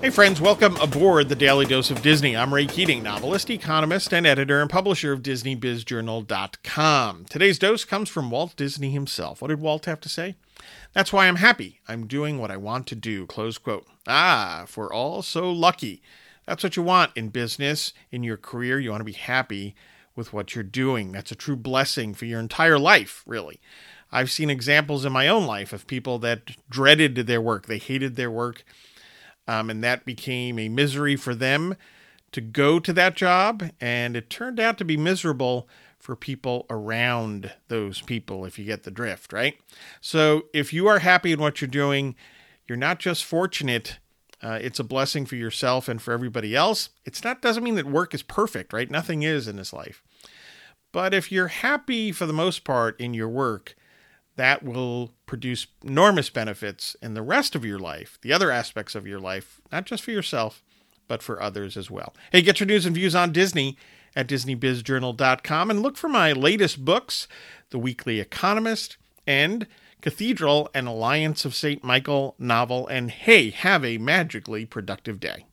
Hey, friends, welcome aboard the Daily Dose of Disney. I'm Ray Keating, novelist, economist, and editor and publisher of DisneyBizJournal.com. Today's dose comes from Walt Disney himself. What did Walt have to say? That's why I'm happy. I'm doing what I want to do. Close quote. Ah, if we're all so lucky. That's what you want in business, in your career. You want to be happy with what you're doing. That's a true blessing for your entire life, really. I've seen examples in my own life of people that dreaded their work, they hated their work um, and that became a misery for them to go to that job. And it turned out to be miserable for people around those people, if you get the drift, right? So if you are happy in what you're doing, you're not just fortunate. Uh, it's a blessing for yourself and for everybody else. It's not doesn't mean that work is perfect, right? Nothing is in this life. But if you're happy for the most part in your work, that will produce enormous benefits in the rest of your life, the other aspects of your life, not just for yourself, but for others as well. Hey, get your news and views on Disney at DisneyBizJournal.com and look for my latest books, The Weekly Economist and Cathedral and Alliance of St. Michael novel. And hey, have a magically productive day.